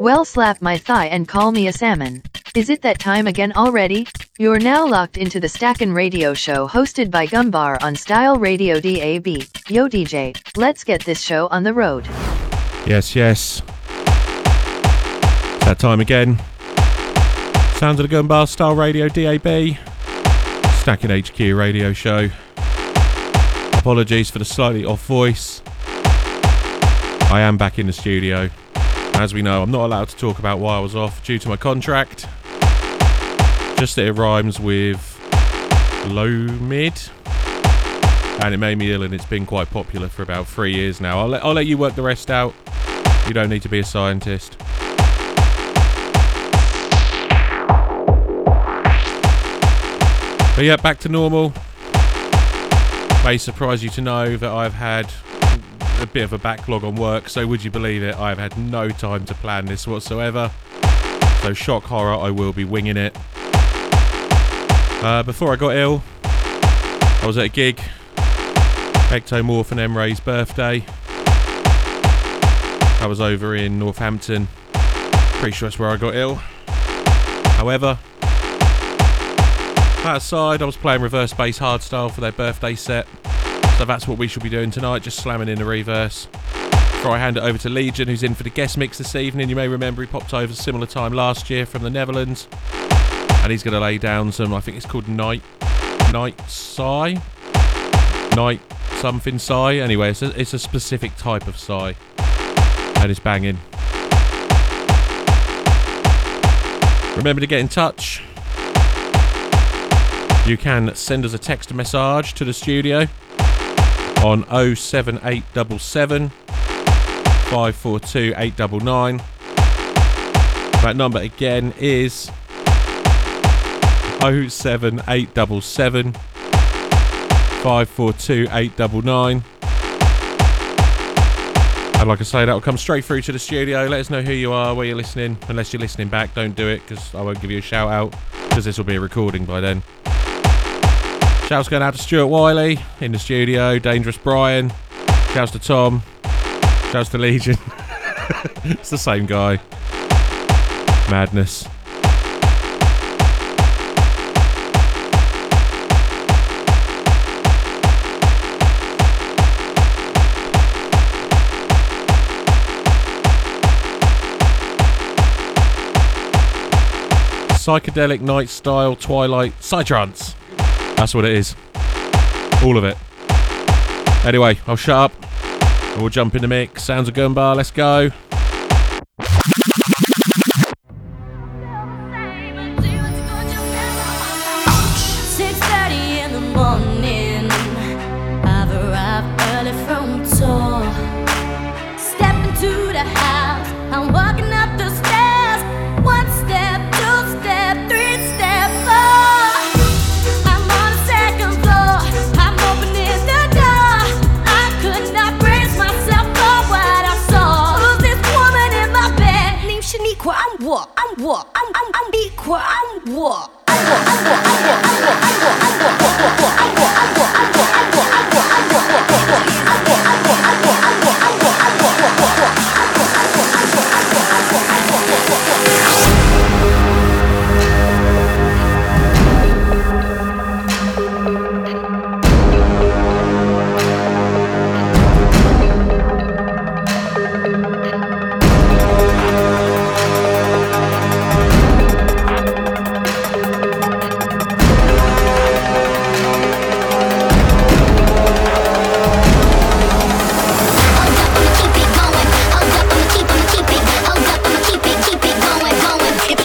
Well, slap my thigh and call me a salmon. Is it that time again already? You're now locked into the Stackin' Radio Show hosted by Gumbar on Style Radio DAB. Yo, DJ, let's get this show on the road. Yes, yes. That time again. Sounds of the Gunbar Style Radio DAB. Stackin' HQ radio show. Apologies for the slightly off voice. I am back in the studio. As we know, I'm not allowed to talk about why I was off due to my contract. Just that it rhymes with low mid. And it made me ill, and it's been quite popular for about three years now. I'll let, I'll let you work the rest out. You don't need to be a scientist. But yeah, back to normal. May surprise you to know that I've had a bit of a backlog on work, so would you believe it? I've had no time to plan this whatsoever. So, shock horror, I will be winging it. Uh, before I got ill, I was at a gig, Ectomorph and Emre's birthday. I was over in Northampton. Pretty sure that's where I got ill. However, outside, I was playing reverse bass hardstyle for their birthday set. So that's what we should be doing tonight, just slamming in the reverse. Before I hand it over to Legion, who's in for the guest mix this evening. You may remember he popped over a similar time last year from the Netherlands. And he's going to lay down some, I think it's called Night Night Psy. Night something psy. Anyway, it's a, it's a specific type of psy. And it's banging. Remember to get in touch. You can send us a text message to the studio on 07877 542 899. That number again is 07877 542 899. And like I say, that'll come straight through to the studio. Let us know who you are, where you're listening. Unless you're listening back, don't do it because I won't give you a shout out because this will be a recording by then. Shouts going out to Stuart Wiley in the studio, Dangerous Brian. Shouts to Tom. Shouts to Legion. it's the same guy. Madness. Psychedelic night style twilight psytrance. That's what it is. All of it. Anyway, I'll shut up. We'll jump in the mix. Sounds of gun bar. Let's go. I'm Bequa. I'm what?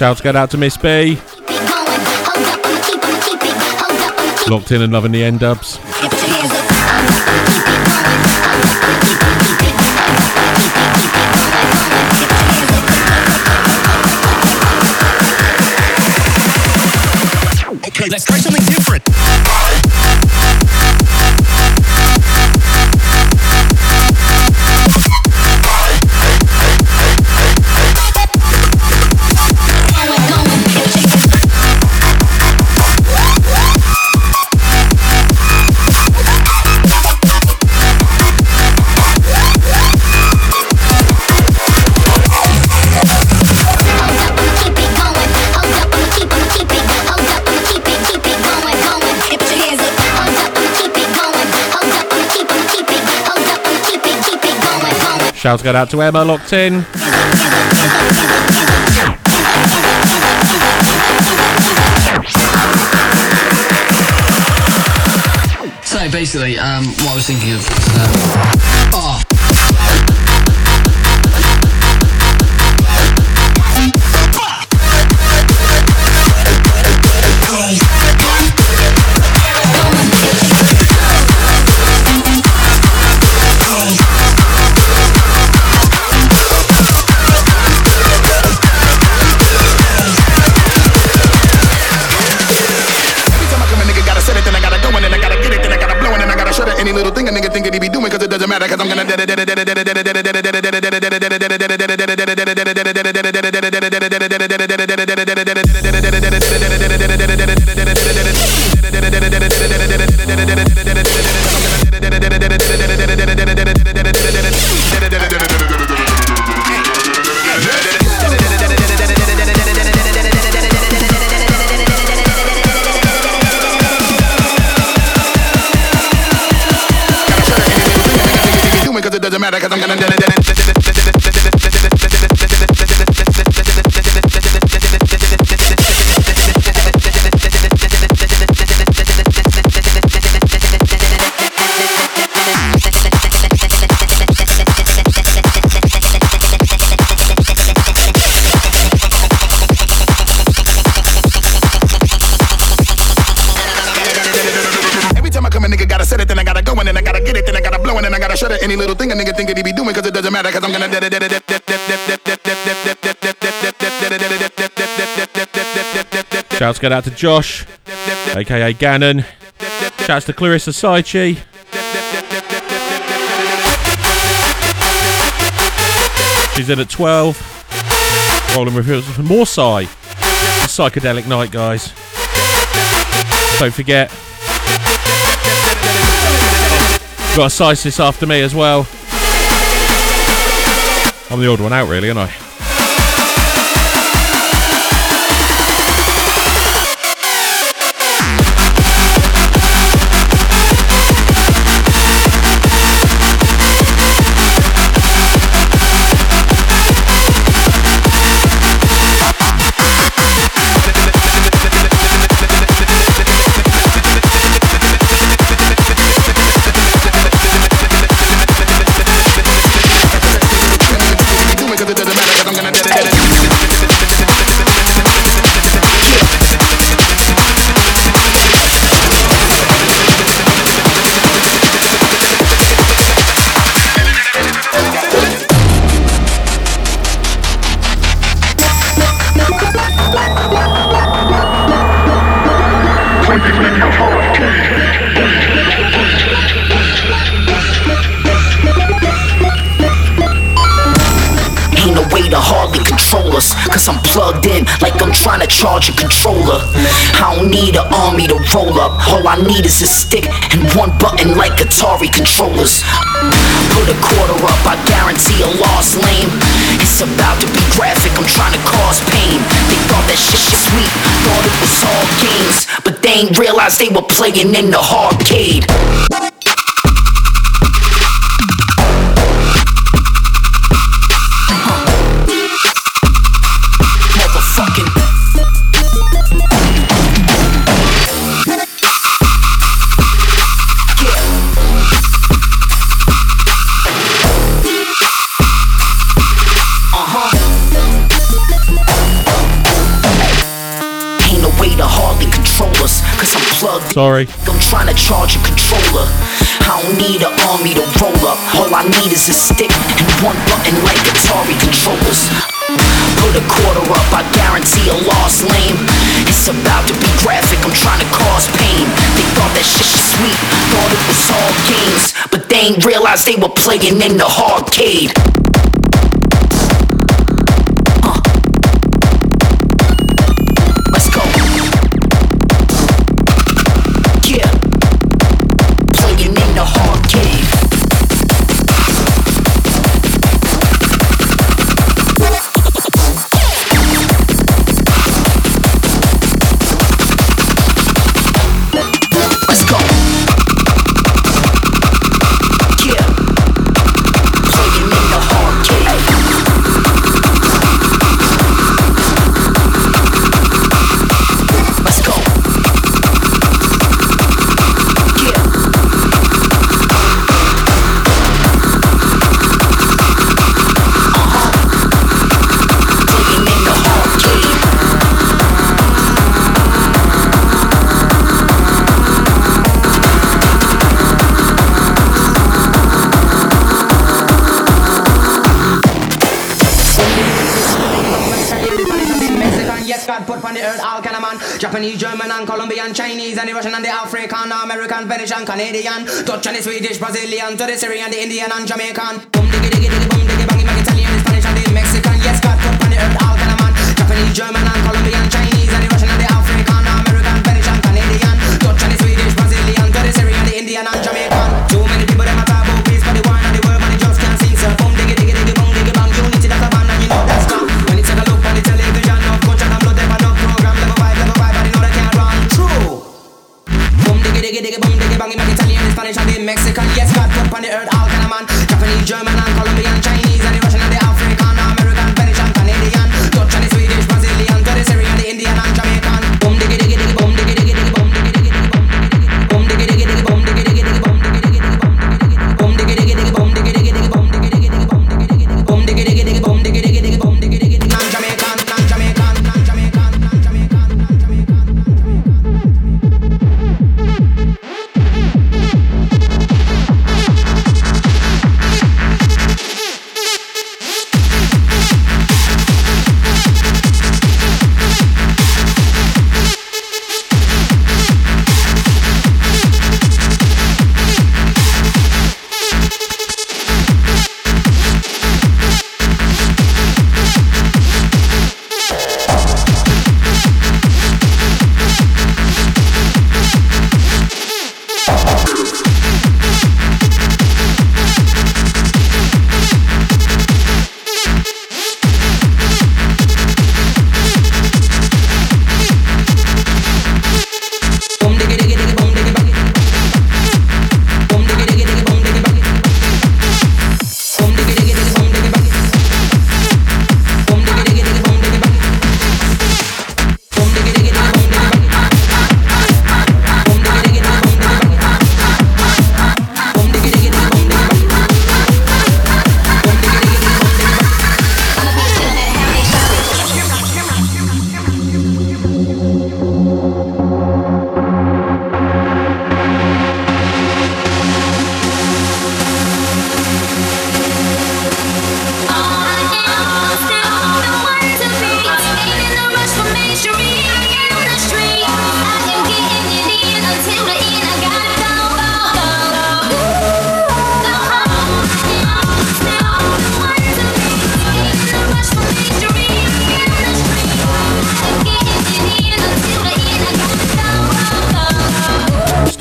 Shouts going out to Miss B. Locked in and loving the end dubs. Shouts go out to Emma locked in. So basically, um, what I was thinking of. Um, cause doesn't matter, cause I'm gonna Any little thing a nigga think that he be doing, cause it doesn't matter, cause I'm gonna Shouts go out to Josh, aka Gannon. Shouts to Clarissa Saichi. She's in at 12. Rolling with for more Psy. Psychedelic night, guys. Don't forget. Got a Sisis after me as well. I'm the odd one out, really, aren't I? Charge a controller. I don't need an army to roll up. All I need is a stick and one button like Atari controllers. Put a quarter up, I guarantee a lost lame. It's about to be graphic, I'm trying to cause pain. They thought that shit was sweet, thought it was all games. But they ain't realized they were playing in the arcade. Sorry. I'm trying to charge a controller. I don't need an army to roll up. All I need is a stick and one button like Atari controllers. Put a quarter up, I guarantee a lost lame. It's about to be graphic, I'm trying to cause pain. They thought that shit was sweet, thought it was all games. But they ain't realized they were playing in the arcade. Colombian, Chinese, and the Russian, and the African, American, Venetian, Canadian, Dutch, and the Swedish, Brazilian, to the Syrian, the Indian, and Jamaican. Boom, diggy, diggy, diggy, boom, diggy, bang, bang, Italian, the Spanish, and the Mexican. Yes, God put on the earth, all kind of man. Japanese, German, and Colombian, Chinese, and the Russian, and the African, American, Venetian, Canadian, Dutch, and the Swedish, Brazilian, to the Syrian, the Indian, and Jamaican.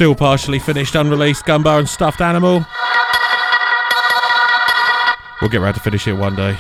Still partially finished, unreleased Gunbar and Stuffed Animal. We'll get around to finish it one day.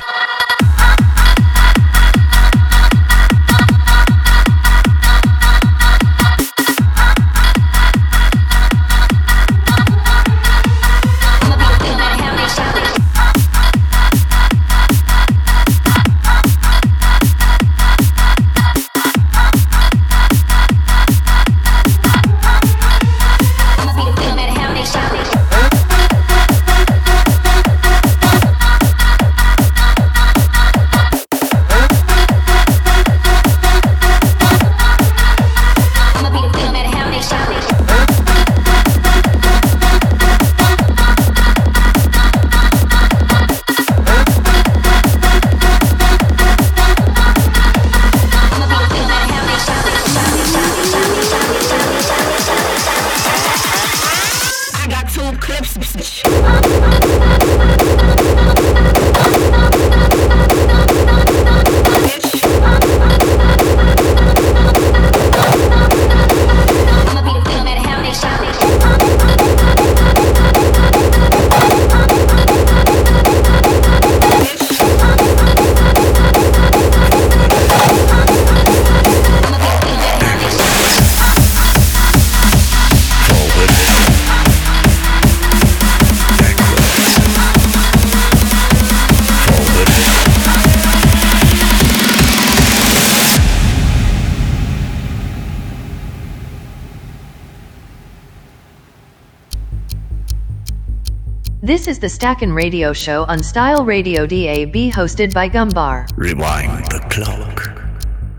This is the Stackin' Radio Show on Style Radio DAB hosted by Gumbar. Rewind the clock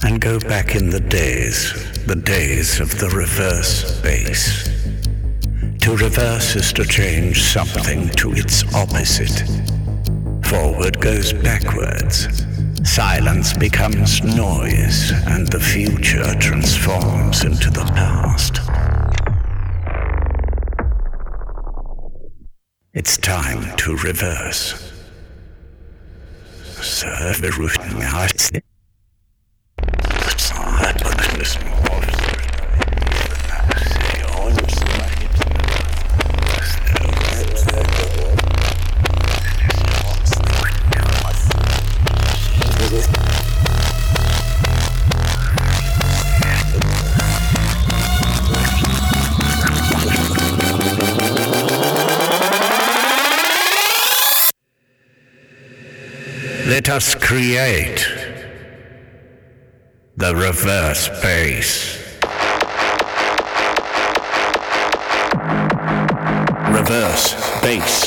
and go back in the days, the days of the reverse bass. To reverse is to change something to its opposite. Forward goes backwards. Silence becomes noise, and the future transforms into the past. to reverse. Serve the root. Us create the reverse bass. Reverse bass.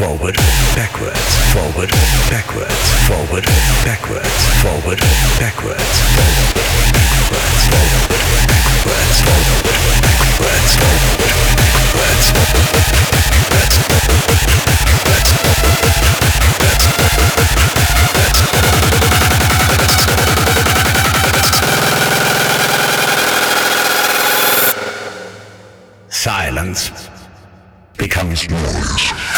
Forward, backwards. Forward, backwards. Forward, backwards. Forward, backwards. Forward, backwards. Forward, backwards. Forward, backwards. Forward, backwards. Silence becomes noise.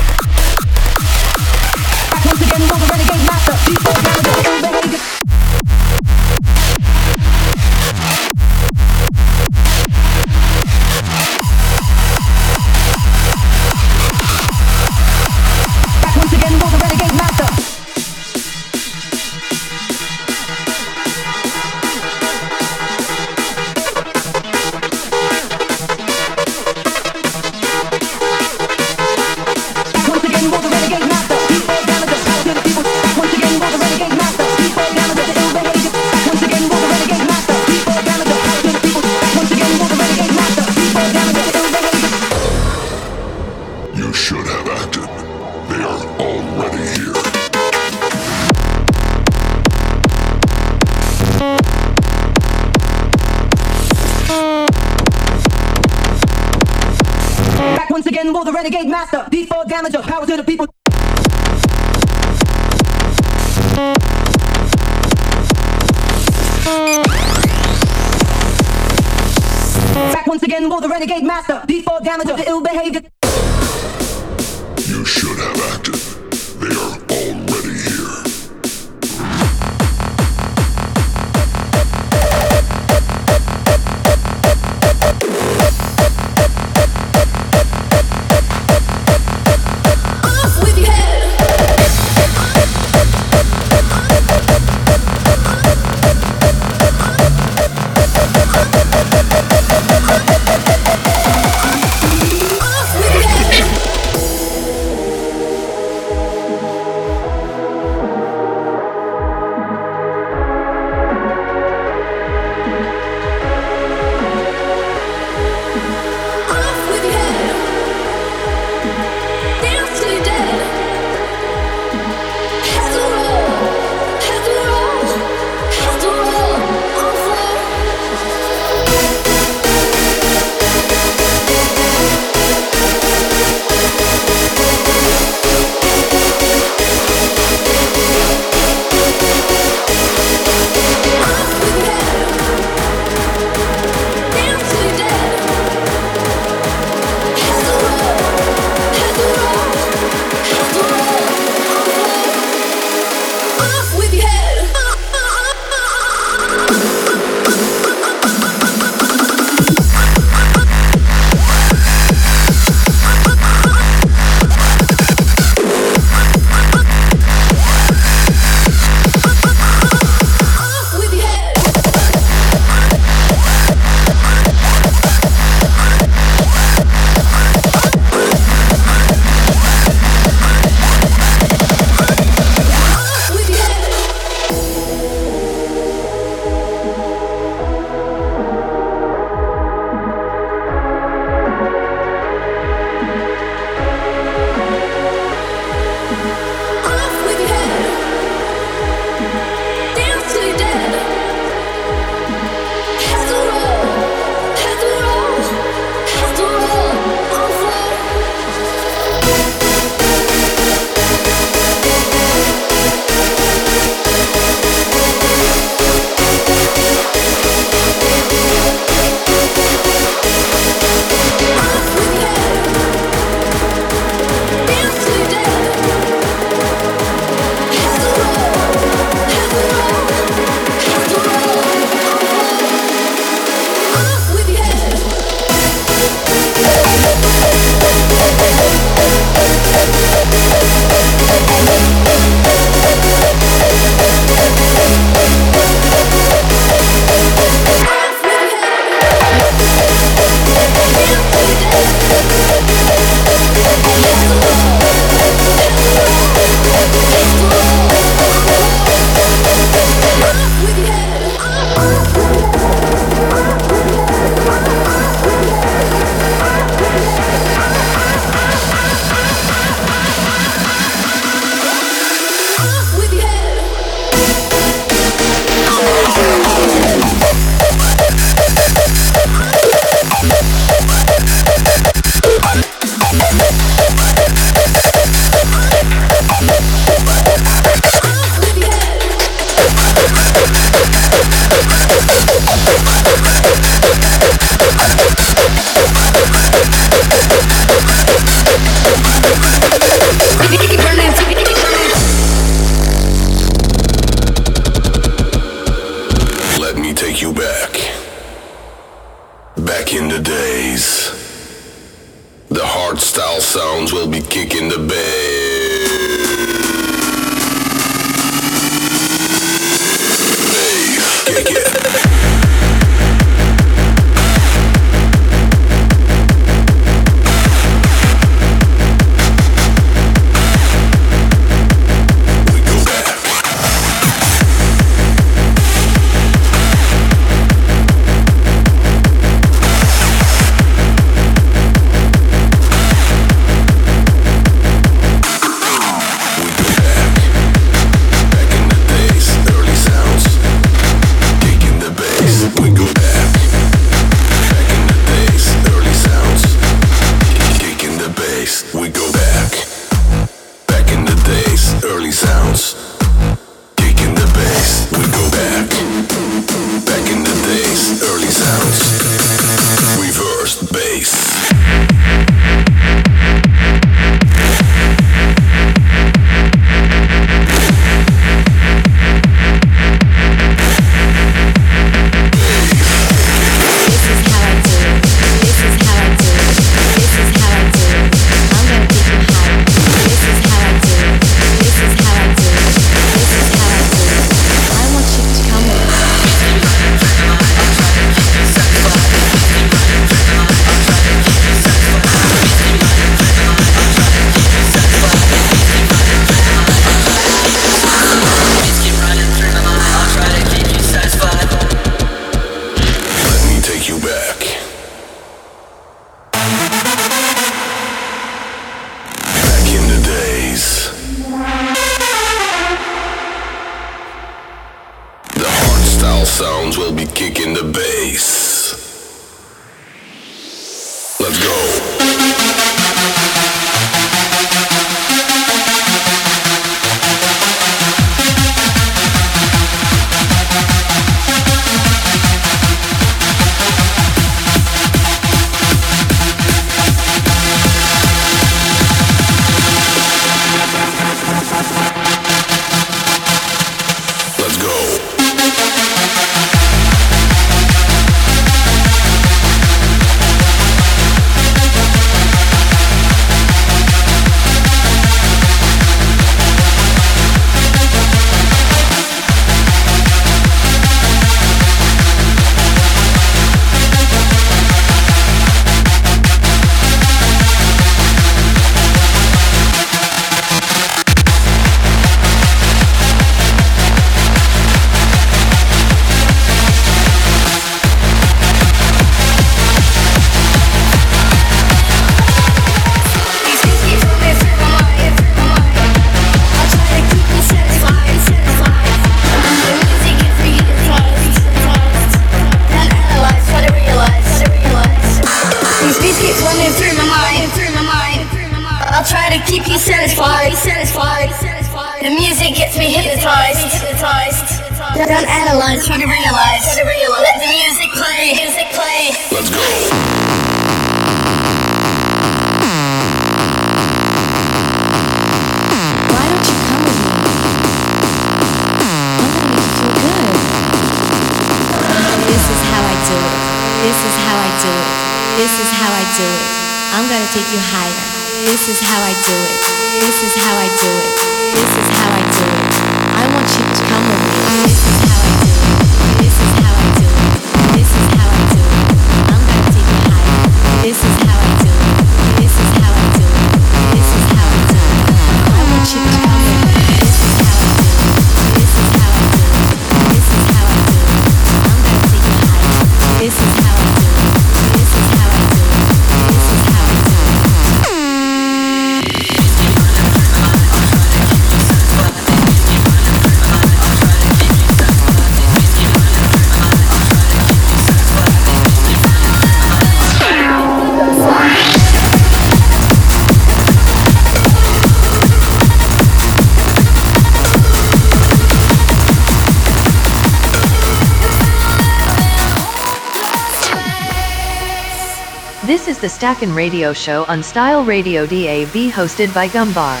The Stackin' Radio Show on Style Radio DAB hosted by Gumbar.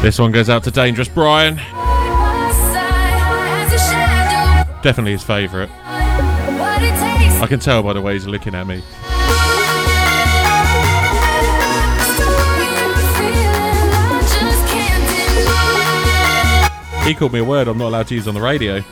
This one goes out to Dangerous Brian. Definitely his favourite. I can tell by the way he's looking at me. He called me a word I'm not allowed to use on the radio.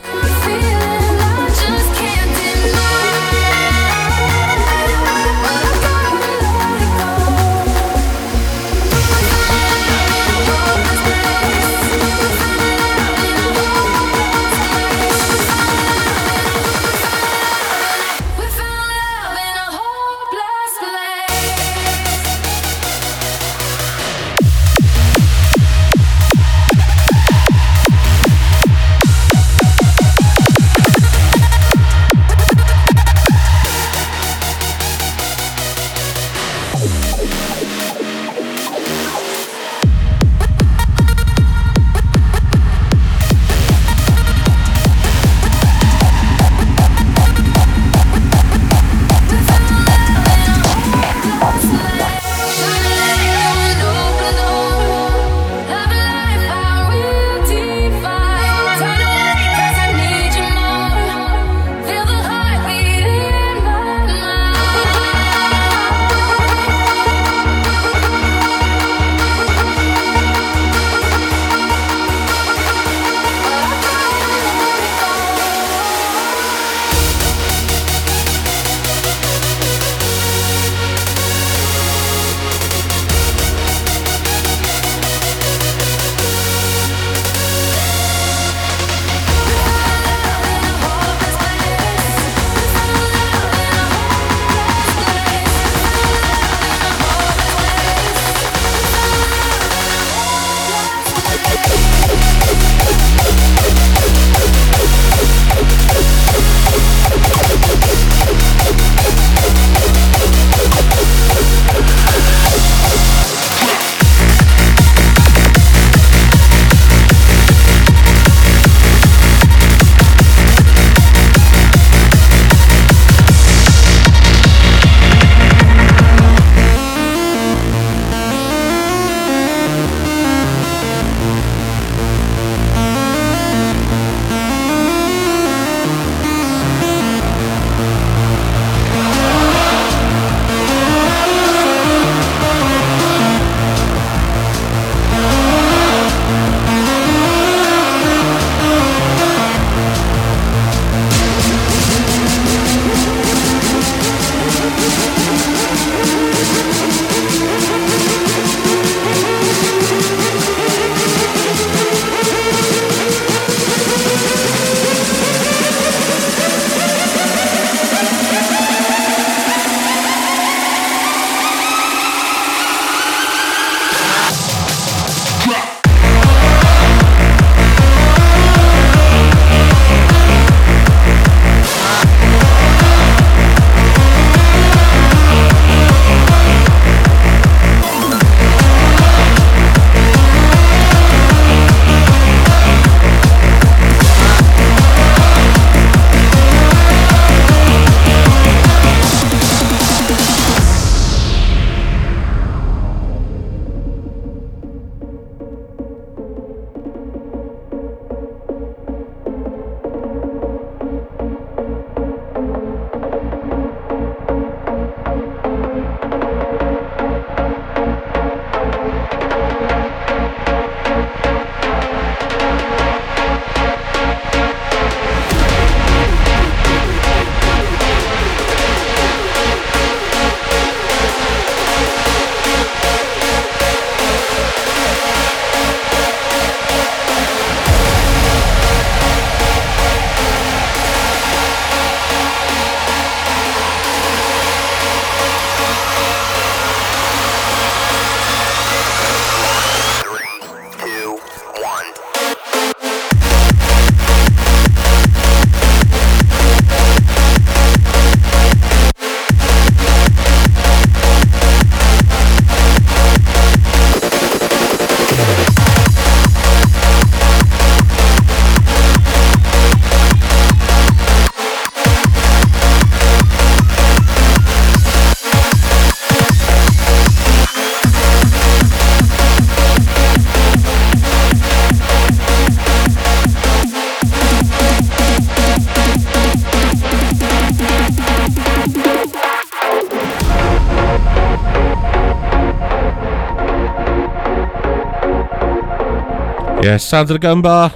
Yes, sounds of the gun bar.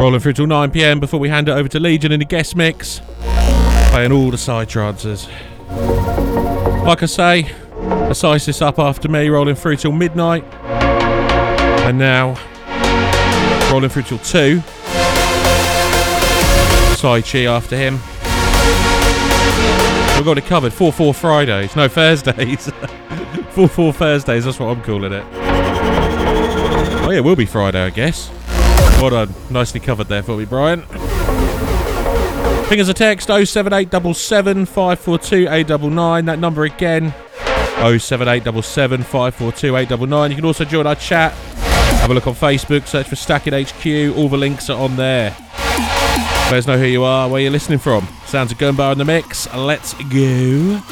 Rolling through till 9 pm before we hand it over to Legion in the guest mix. Playing all the psytrances. Like I say, Asize this up after me, rolling through till midnight. And now, rolling through till 2. Sai Chi after him. We've got it covered. 4 4 Fridays. No, Thursdays. 4 4 Thursdays, that's what I'm calling it. Oh, yeah, it will be Friday, I guess. Well done. Nicely covered there for me, Brian. Fingers a text 07877 542 899. That number again 07877 542 899. You can also join our chat. Have a look on Facebook, search for Stacking HQ. All the links are on there. Let us know who you are, where you're listening from. Sounds of Gun Bar in the mix. Let's go.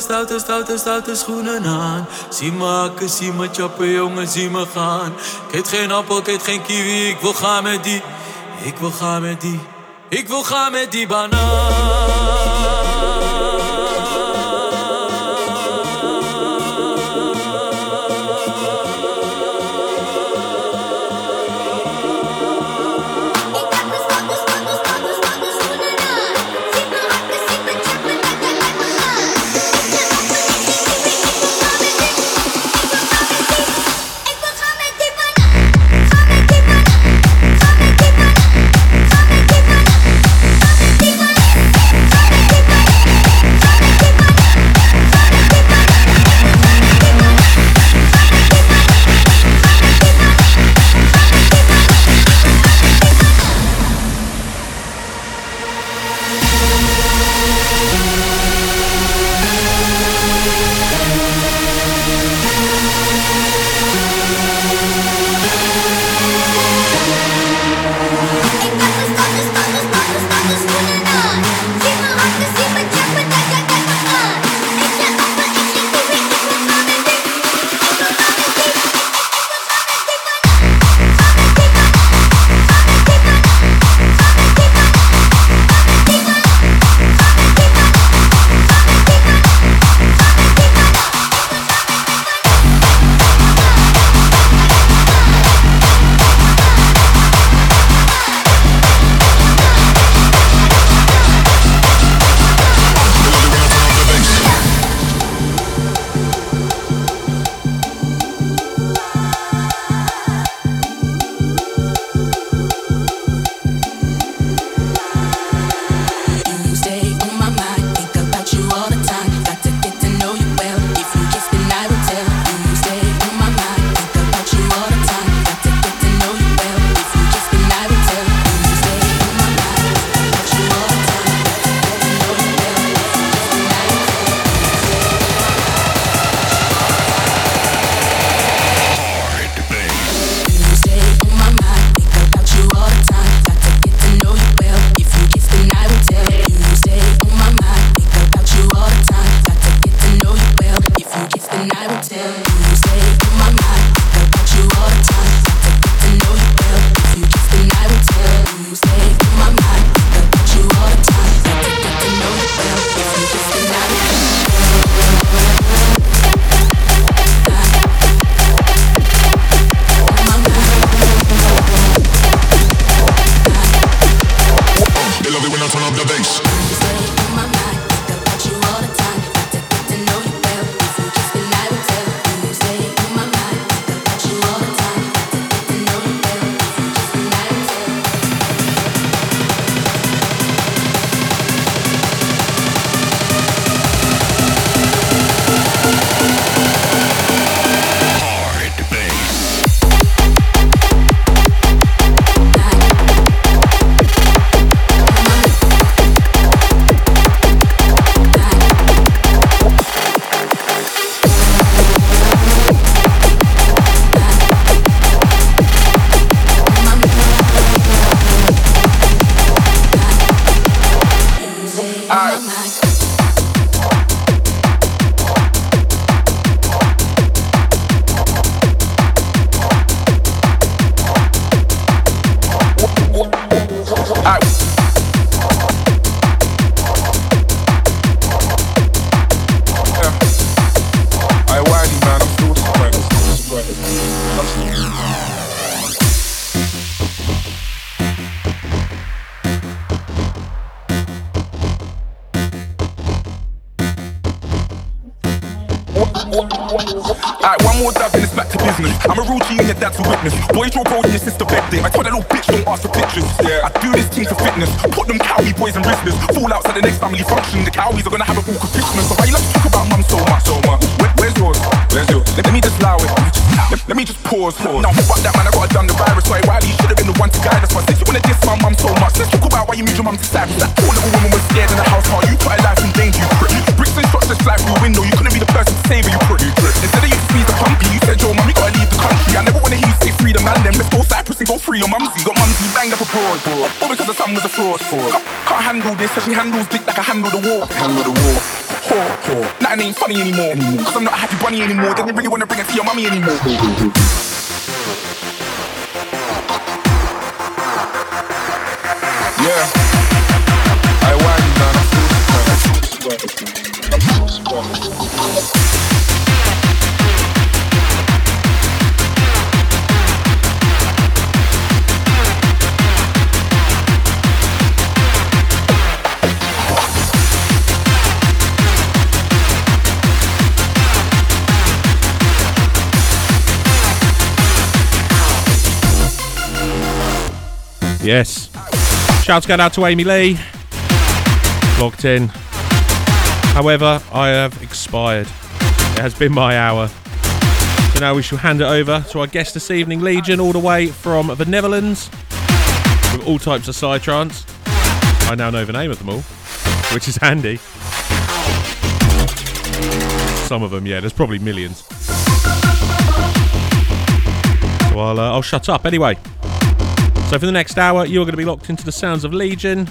Stoute, stoute, stoute, stoute schoenen aan. Zie me hakken, zie me choppen, jongen, zie me gaan. Ik eet geen appel, ik eet geen kiwi, ik wil gaan met die. Ik wil gaan met die. Ik wil gaan met die banaan. Shouts going out to Amy Lee. Logged in. However, I have expired. It has been my hour. So now we shall hand it over to our guest this evening, Legion, all the way from the Netherlands, with all types of psytrance. I now know the name of them all, which is handy. Some of them, yeah, there's probably millions. Well, uh, I'll shut up anyway. So for the next hour, you're going to be locked into the sounds of Legion.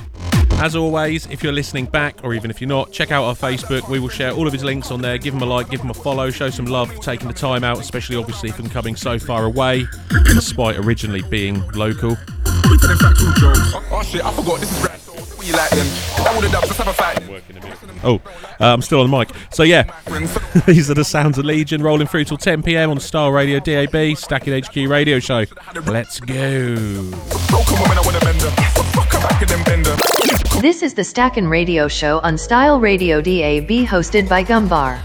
As always, if you're listening back, or even if you're not, check out our Facebook. We will share all of his links on there. Give him a like, give him a follow, show some love for taking the time out, especially obviously from coming so far away, despite originally being local. Oh shit, I forgot. This is. What you like then? That would have done. Have a fight. Oh, uh, I'm still on the mic. So yeah, these are the sounds of Legion rolling through till 10 p.m. on Style Radio DAB, Stacking HQ Radio Show. Let's go. This is the Stackin' Radio Show on Style Radio DAB hosted by Gumbar.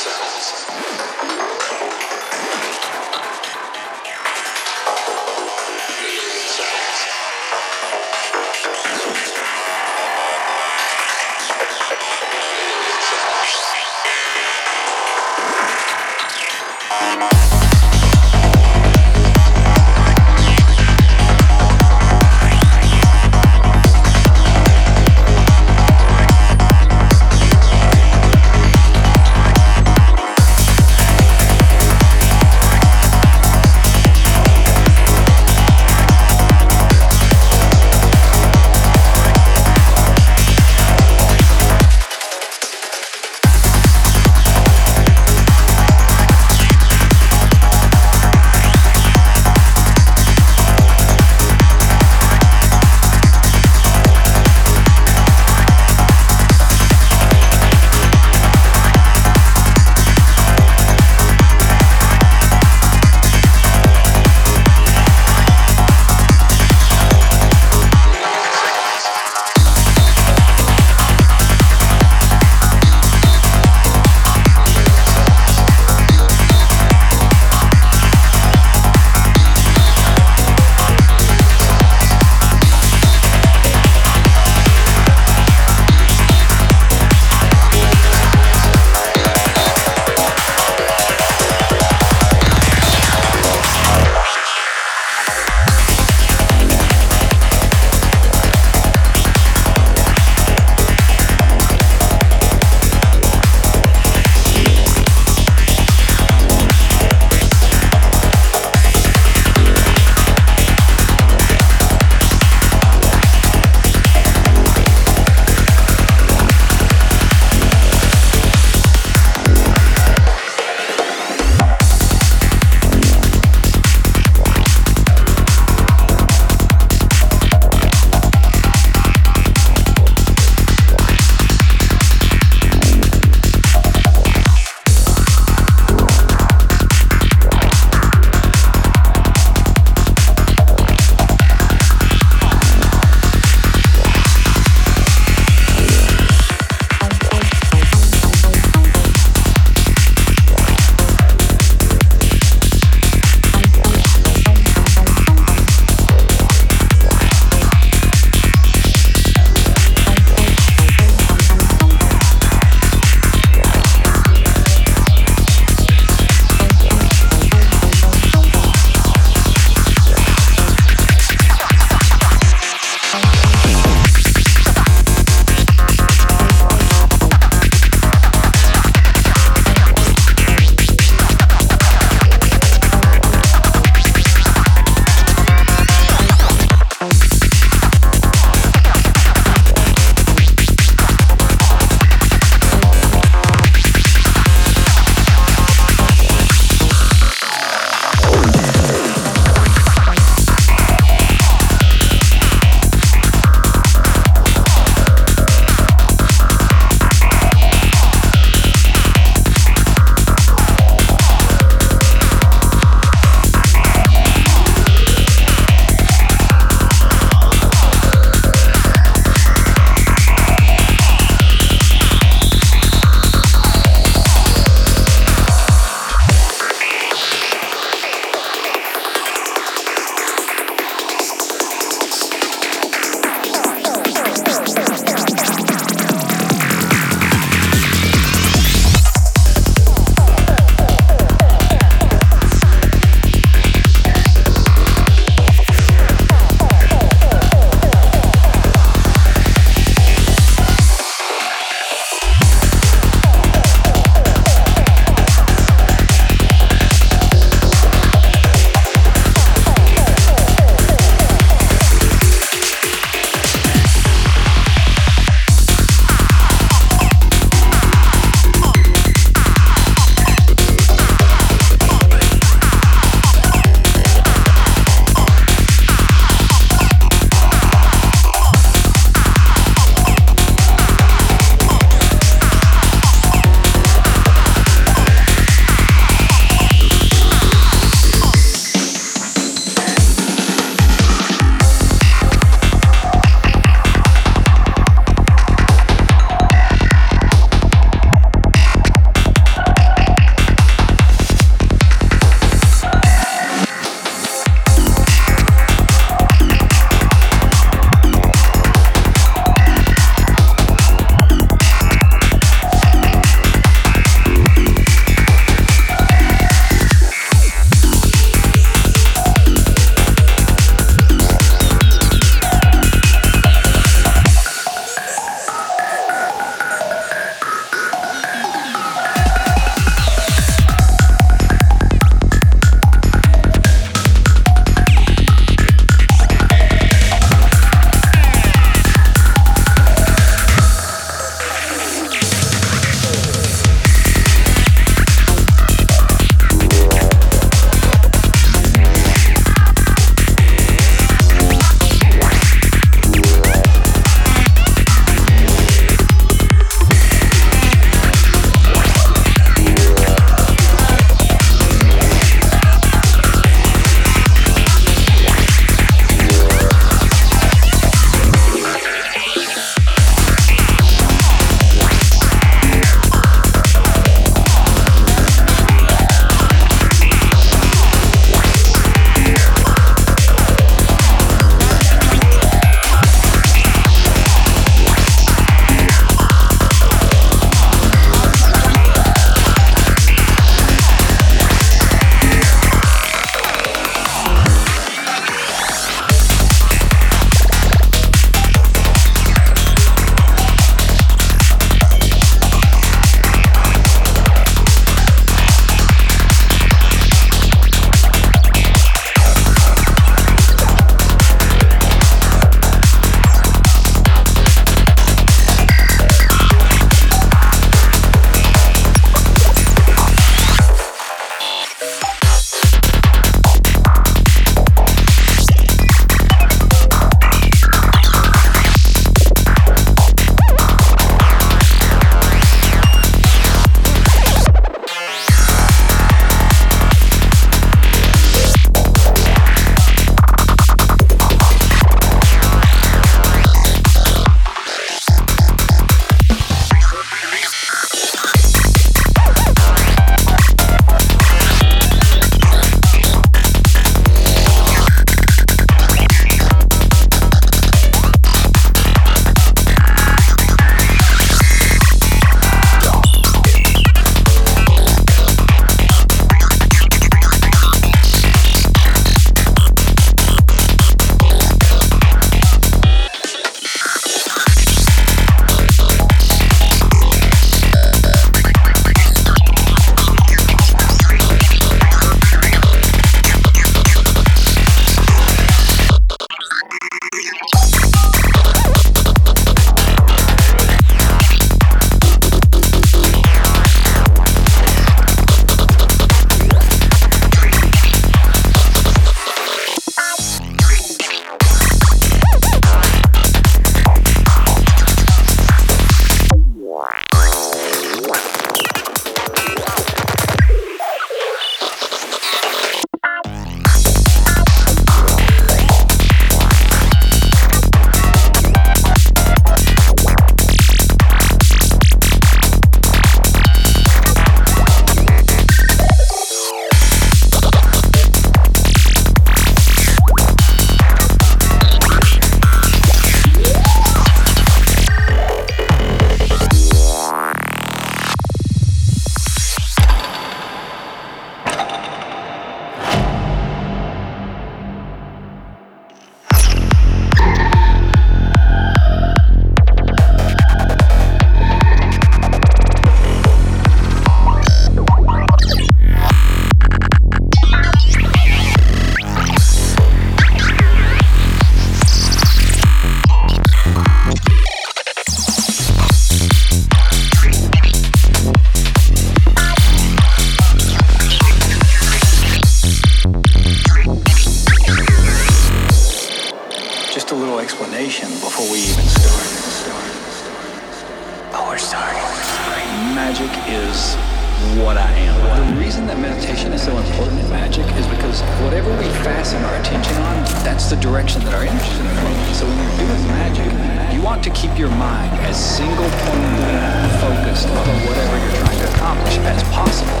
of whatever you're trying to accomplish as possible.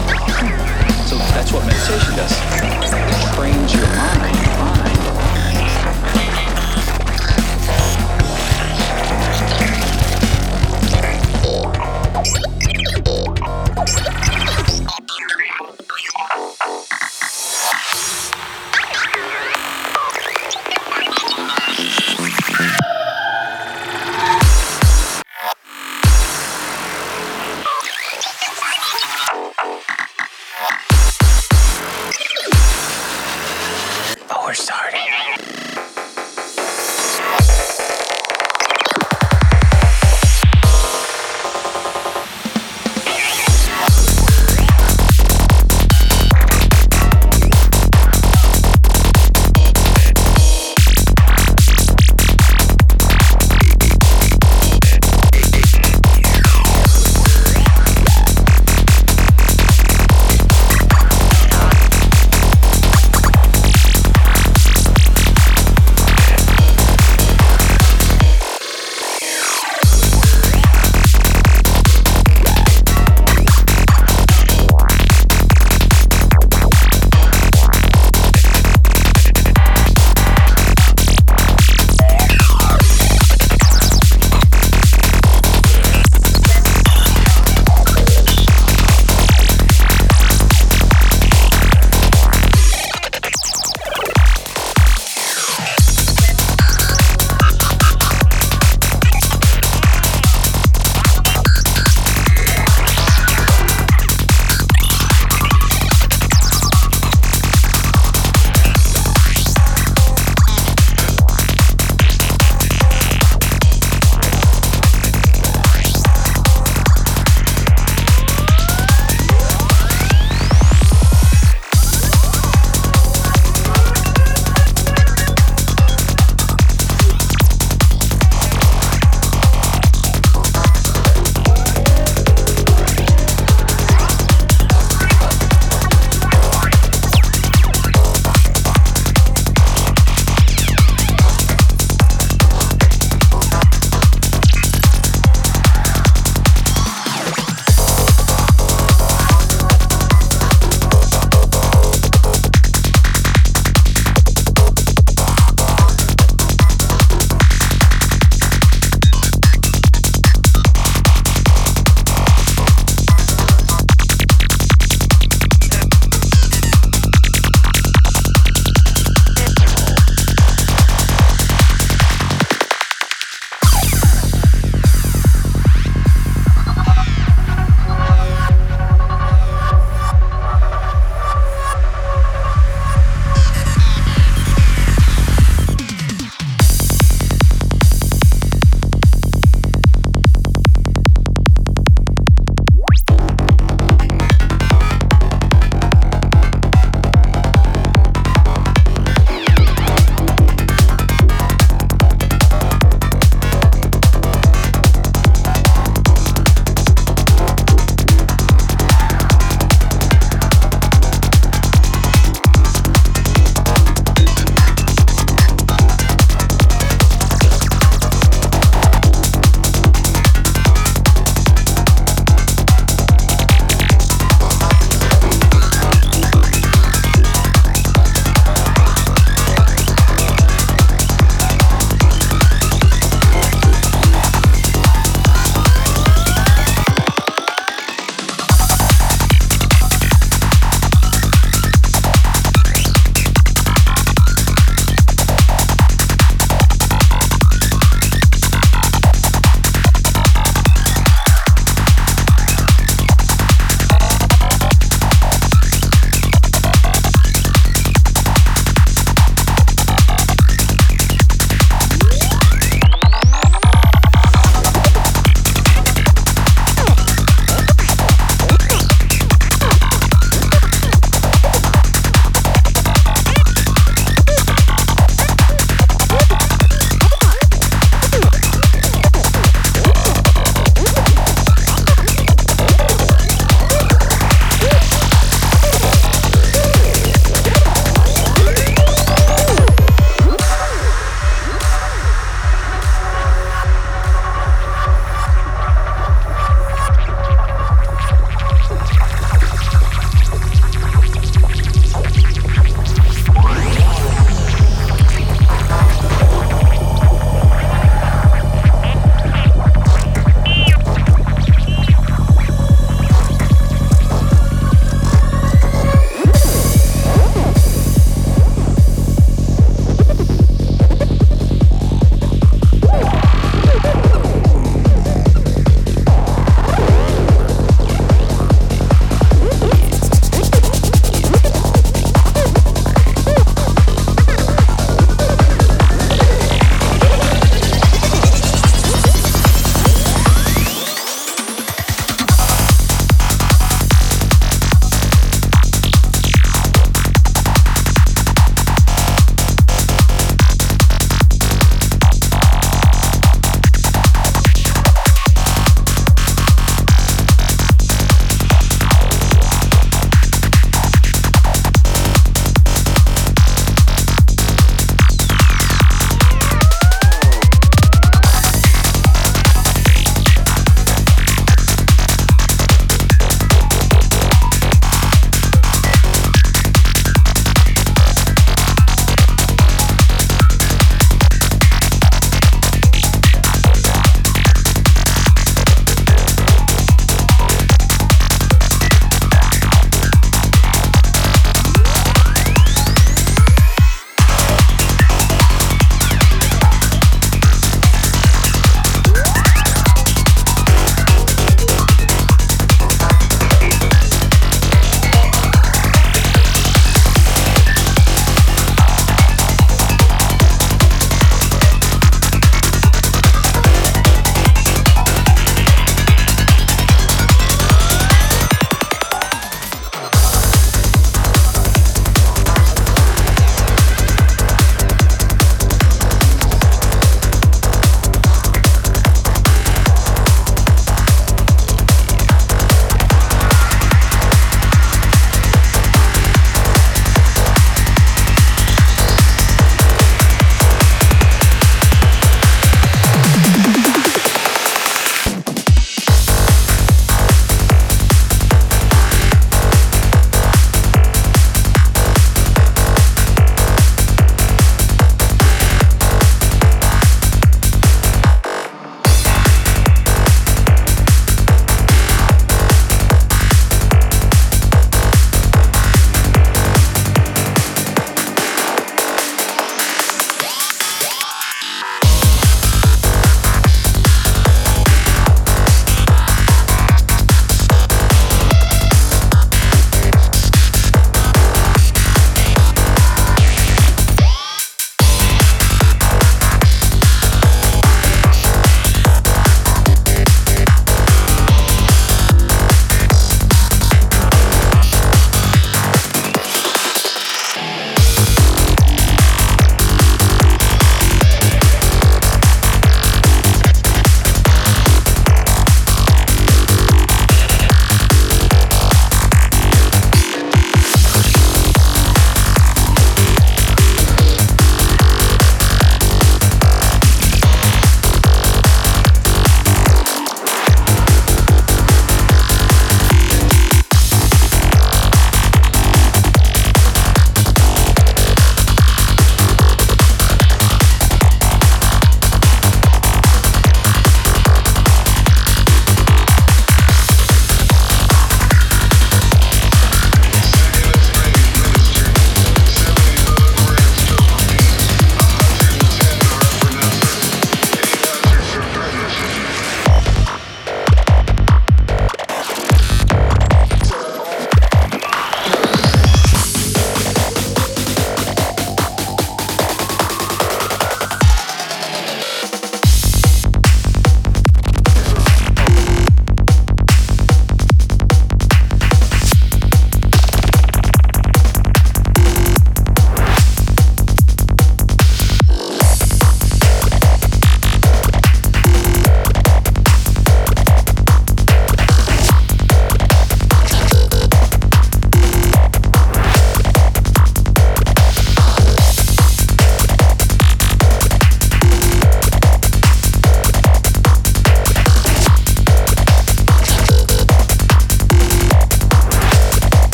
So that's what meditation does. It trains your mind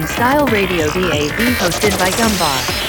on Style Radio DAB hosted by Gumbar.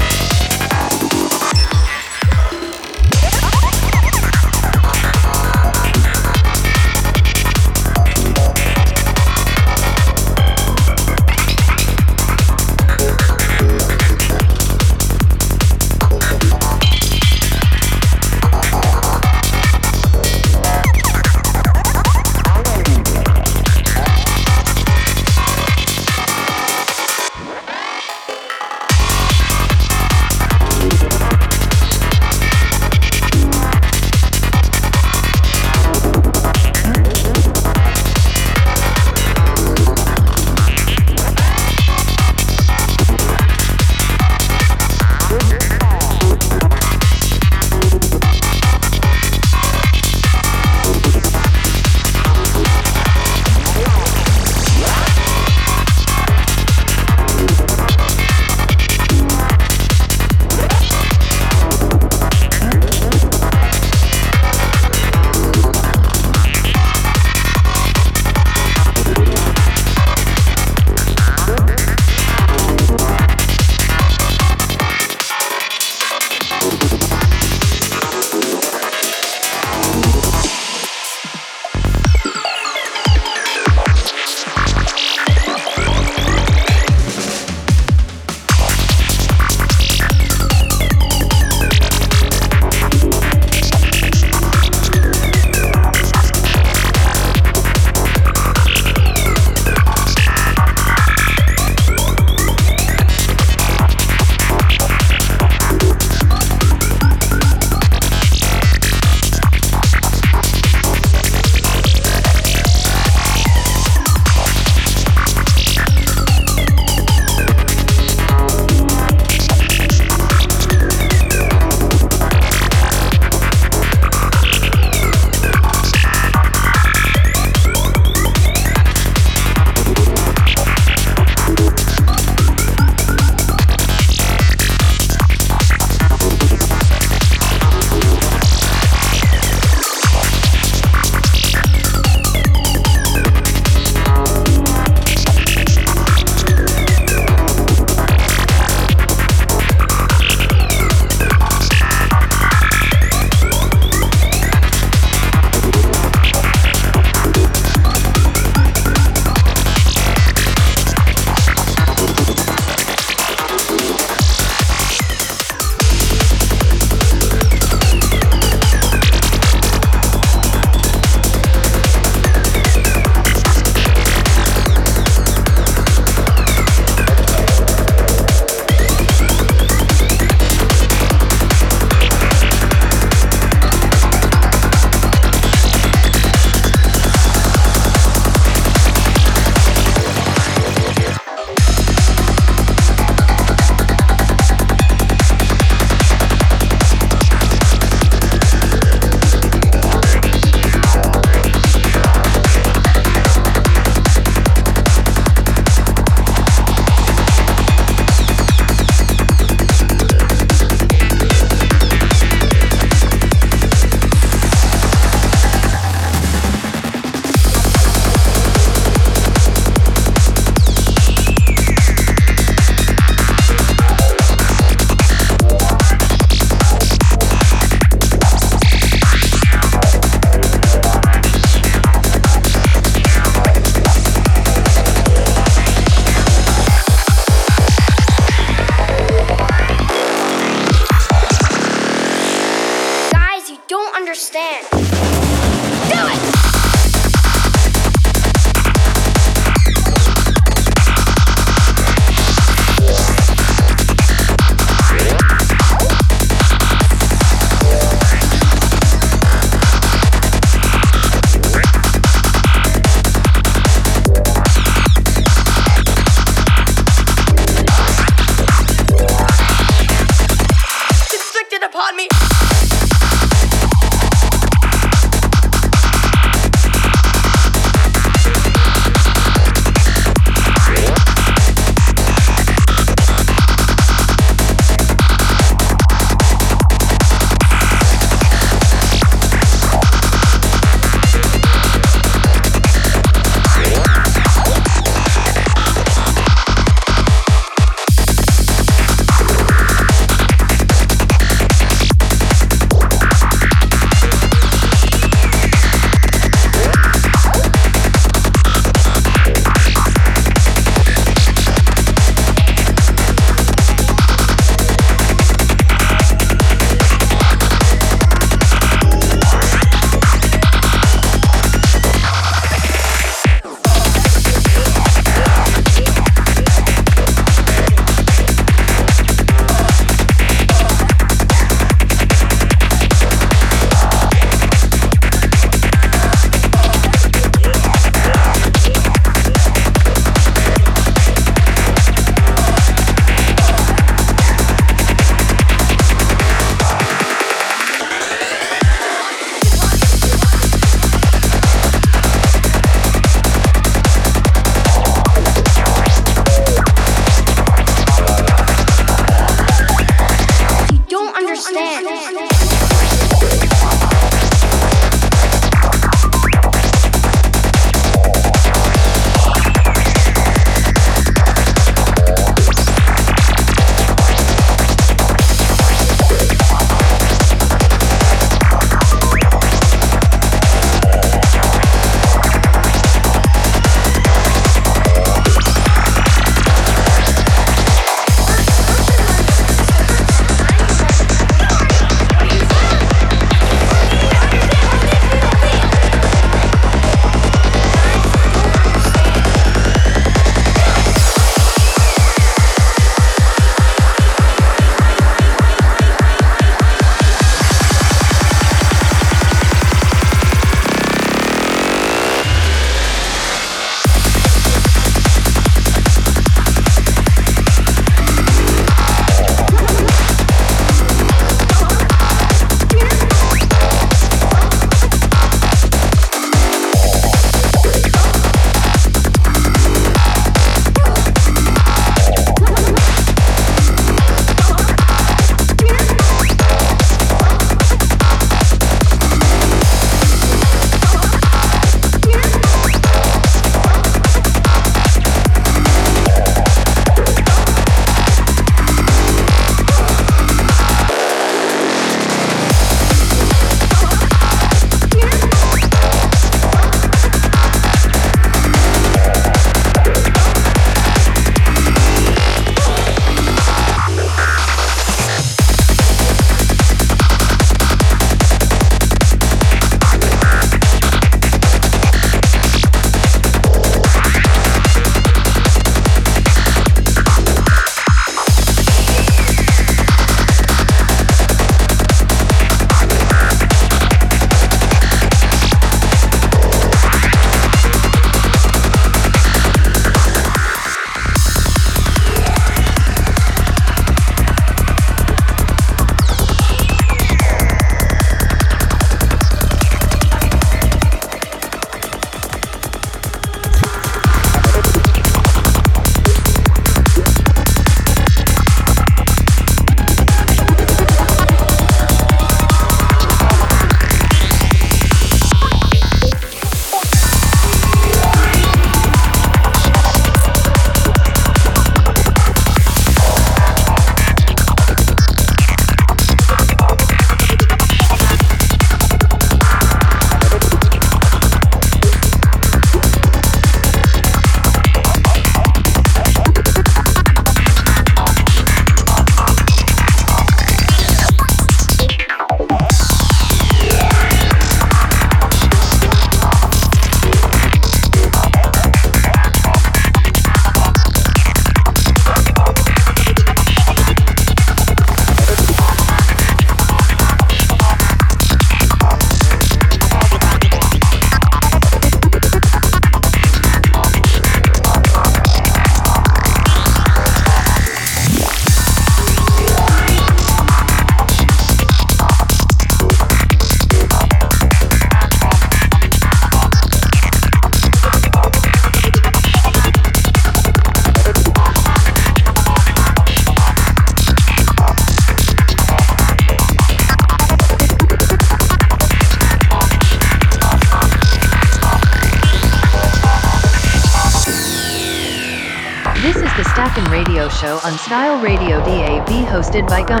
Hosted by Gumbar.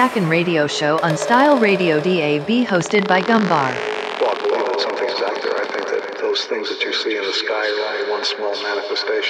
This Stackin' Radio Show on Style Radio DAB hosted by Gumbar. Well, I believe that something's out there. I think that those things that you see in the sky are only one small manifestation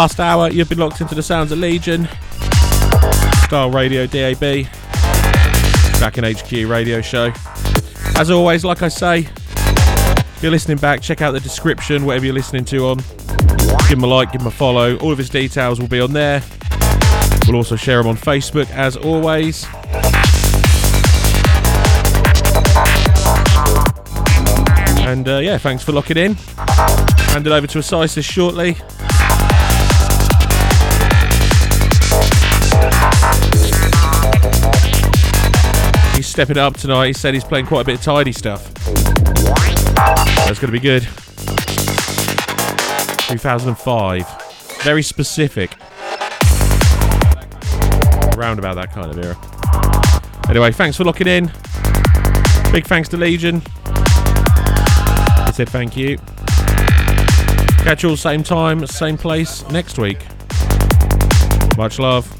last hour, you've been locked into the sounds of Legion, Style Radio DAB, back in HQ radio show. As always, like I say, if you're listening back, check out the description, whatever you're listening to on. Give him a like, give him a follow. All of his details will be on there. We'll also share them on Facebook as always. And uh, yeah, thanks for locking in. Hand it over to Asisis shortly. Stepping up tonight. He said he's playing quite a bit of tidy stuff. That's going to be good. 2005. Very specific. Around about that kind of era. Anyway, thanks for locking in. Big thanks to Legion. I said thank you. Catch you all same time, same place next week. Much love.